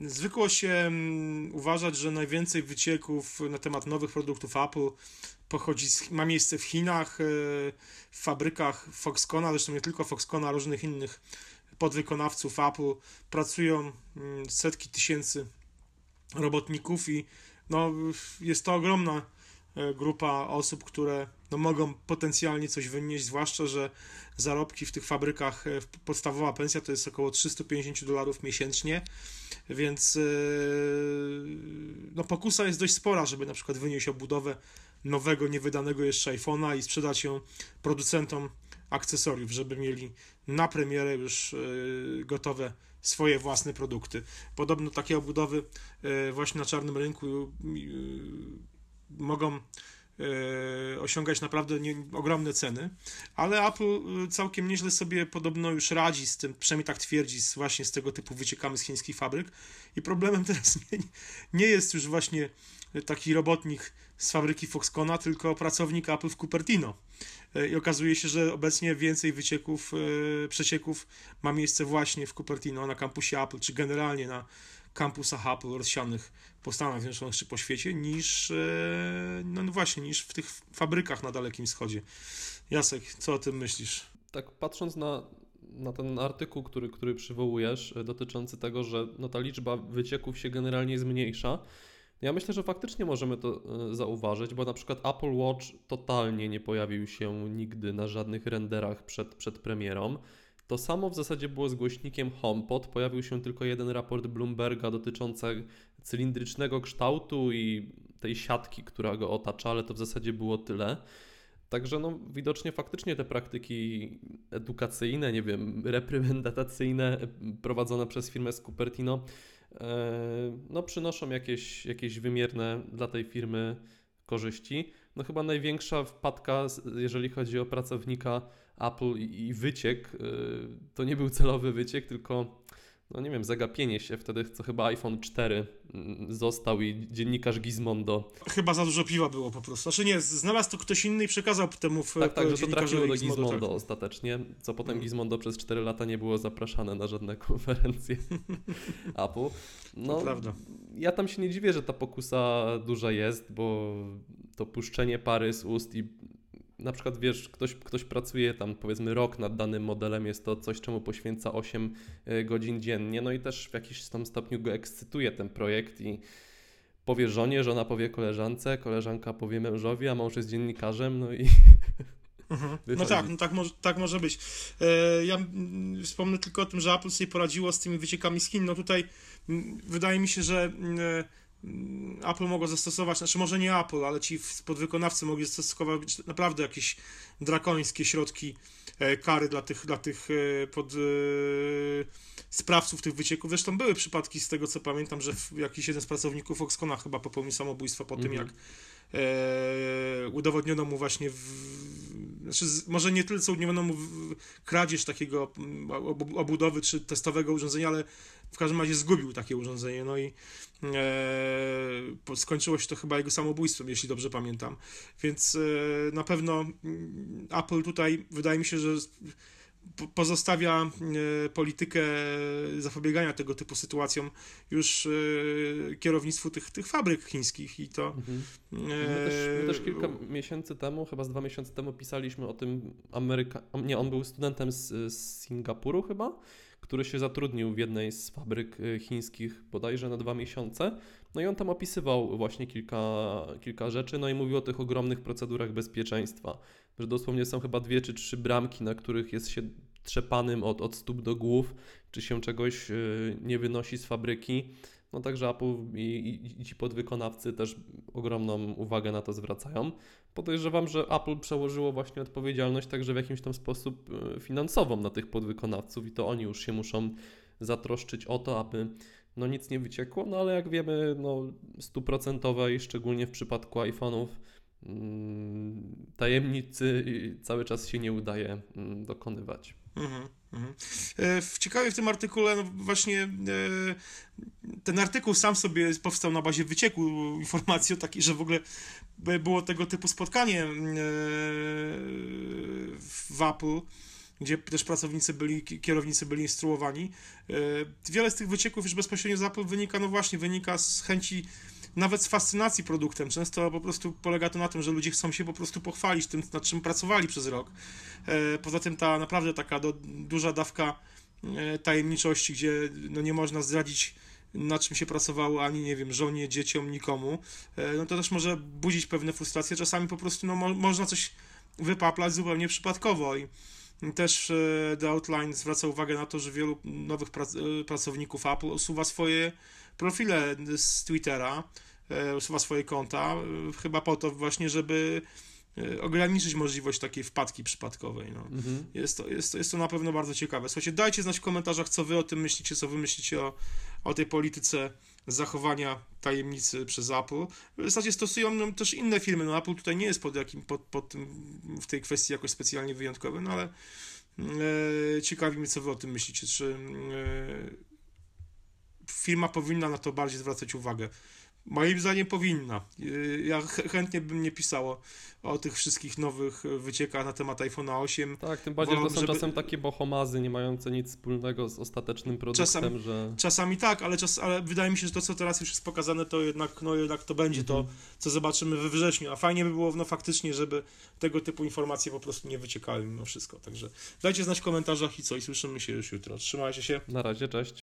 zwykło się uważać, że najwięcej wycieków na temat nowych produktów Apple pochodzi z, ma miejsce w Chinach, w fabrykach Foxconna, zresztą nie tylko Foxconna, różnych innych podwykonawców Apple. Pracują setki tysięcy robotników i no, jest to ogromna e, grupa osób, które no, mogą potencjalnie coś wynieść, zwłaszcza, że zarobki w tych fabrykach, e, podstawowa pensja to jest około 350 dolarów miesięcznie, więc e, no, pokusa jest dość spora, żeby na przykład wynieść obudowę nowego, niewydanego jeszcze iPhone'a i sprzedać ją producentom akcesoriów, żeby mieli na premierę już gotowe swoje własne produkty. Podobno takie obudowy e, właśnie na czarnym rynku e, mogą e, osiągać naprawdę nie, ogromne ceny, ale Apple całkiem nieźle sobie podobno już radzi z tym, przynajmniej tak twierdzi, z, właśnie z tego typu wyciekamy z chińskich fabryk. I problemem teraz nie, nie jest już właśnie taki robotnik z fabryki Foxconna, tylko pracownik Apple w Cupertino. E, I okazuje się, że obecnie więcej wycieków, e, przecieków ma miejsce właśnie w Cupertino, na kampusie Apple, czy generalnie na kampusach Apple rozsianych po Stanach Zjednoczonych czy po świecie, niż, e, no, no właśnie, niż w tych fabrykach na Dalekim Wschodzie. Jasek, co o tym myślisz? Tak, patrząc na, na ten artykuł, który, który przywołujesz, dotyczący tego, że no, ta liczba wycieków się generalnie zmniejsza, ja myślę, że faktycznie możemy to e, zauważyć, bo na przykład Apple Watch totalnie nie pojawił się nigdy na żadnych renderach przed, przed premierą. To samo w zasadzie było z głośnikiem HomePod. Pojawił się tylko jeden raport Bloomberga dotyczący cylindrycznego kształtu i tej siatki, która go otacza, ale to w zasadzie było tyle. Także no, widocznie faktycznie te praktyki edukacyjne, nie wiem, reprymentacyjne prowadzone przez firmę z Cupertino no, przynoszą jakieś, jakieś wymierne dla tej firmy korzyści. No chyba największa wpadka, jeżeli chodzi o pracownika Apple i, i wyciek, e, to nie był celowy wyciek, tylko no nie wiem, zagapienie się wtedy, co chyba iPhone 4 mm, został i dziennikarz Gizmondo. Chyba za dużo piwa było po prostu. Znaczy nie, znalazł to ktoś inny i przekazał temu w Tak, tak, że to trafiło do Gizmondo, Gizmondo tak. ostatecznie, co potem hmm. Gizmondo przez 4 lata nie było zapraszane na żadne konferencje Apple. No, to prawda. Ja tam się nie dziwię, że ta pokusa duża jest, bo to puszczenie pary z ust i na przykład wiesz, ktoś, ktoś pracuje tam powiedzmy rok nad danym modelem, jest to coś, czemu poświęca 8 e, godzin dziennie, no i też w jakiś tam stopniu go ekscytuje ten projekt i powie żonie, żona powie koleżance, koleżanka powie mężowi, a mąż jest dziennikarzem, no i... Mhm. No tak, no tak, może, tak może być. E, ja wspomnę tylko o tym, że Apple sobie poradziło z tymi wyciekami z Chin. No tutaj wydaje mi się, że e, Apple mogło zastosować, znaczy może nie Apple, ale ci podwykonawcy mogli zastosować naprawdę jakieś drakońskie środki e, kary dla tych, dla tych e, pod, e, sprawców tych wycieków. Zresztą były przypadki z tego, co pamiętam, że jakiś jeden z pracowników Foxconna chyba popełnił samobójstwo po tym, mhm. jak e, udowodniono mu właśnie, w, znaczy może nie tyle co w, kradzież takiego mm, obudowy czy testowego urządzenia, ale w każdym razie zgubił takie urządzenie, no i e, skończyło się to chyba jego samobójstwem, jeśli dobrze pamiętam. Więc e, na pewno mm, Apple tutaj wydaje mi się, że pozostawia e, politykę zapobiegania tego typu sytuacjom już e, kierownictwu tych, tych fabryk chińskich i to... Mhm. My, też, my też kilka miesięcy temu, chyba z dwa miesiące temu pisaliśmy o tym Ameryka... Nie, on był studentem z, z Singapuru chyba, który się zatrudnił w jednej z fabryk chińskich bodajże na dwa miesiące. No i on tam opisywał właśnie kilka, kilka rzeczy, no i mówił o tych ogromnych procedurach bezpieczeństwa że dosłownie są chyba dwie czy trzy bramki, na których jest się trzepanym od, od stóp do głów, czy się czegoś y, nie wynosi z fabryki. No także Apple i, i, ci podwykonawcy też ogromną uwagę na to zwracają. Podejrzewam, że Apple przełożyło właśnie odpowiedzialność także w jakimś tam sposób y, finansową na tych podwykonawców i to oni już się muszą zatroszczyć o to, aby no nic nie wyciekło, no ale jak wiemy, no stuprocentowej, szczególnie w przypadku iPhone'ów, tajemnicy cały czas się nie udaje mm, dokonywać. Mhm, mhm. E, ciekawie w tym artykule, no właśnie e, ten artykuł sam sobie powstał na bazie wycieku informacji o takiej, że w ogóle było tego typu spotkanie e, w Apple gdzie też pracownicy byli, kierownicy byli instruowani. Wiele z tych wycieków już bezpośrednio z Apple wynika, no właśnie, wynika z chęci nawet z fascynacji produktem. Często po prostu polega to na tym, że ludzie chcą się po prostu pochwalić tym, nad czym pracowali przez rok. Poza tym ta naprawdę taka do, duża dawka tajemniczości, gdzie no nie można zdradzić na czym się pracowało ani, nie wiem, żonie, dzieciom, nikomu, e, no to też może budzić pewne frustracje. Czasami po prostu no, mo można coś wypaplać zupełnie przypadkowo i też e, The Outline zwraca uwagę na to, że wielu nowych e, pracowników Apple usuwa swoje profile z Twittera, usuwa swoje konta, chyba po to właśnie, żeby E, ograniczyć możliwość takiej wpadki przypadkowej. No. Mhm. Jest, to, jest, to, jest to na pewno bardzo ciekawe. Słuchajcie, dajcie znać w komentarzach, co wy o tym myślicie, co wy myślicie o, o tej polityce zachowania tajemnicy przez Apple. W zasadzie stosują też inne firmy. No, Apple tutaj nie jest pod jakim, pod, pod tym, w tej kwestii jakoś specjalnie wyjątkowy, no ale e, ciekawi mnie, co wy o tym myślicie. Czy e, firma powinna na to bardziej zwracać uwagę? Moim zdaniem powinna. Y, ja chętnie bym nie pisało o tych wszystkich nowych wyciekach na temat iPhone'a 8. Tak, tym bardziej, Wolę, że to są żeby... czasem takie bohomazy, nie mające nic wspólnego z ostatecznym produktem, czasami, że... Czasami tak, ale, czas, ale wydaje mi się, że to, co teraz już jest pokazane, to jednak, no, jednak to będzie to, mhm. co zobaczymy we wrześniu. A fajnie by było no, faktycznie, żeby tego typu informacje po prostu nie wyciekały mimo wszystko. Także dajcie znać w komentarzach i co, i słyszymy się już jutro. Trzymajcie się. Na razie, cześć.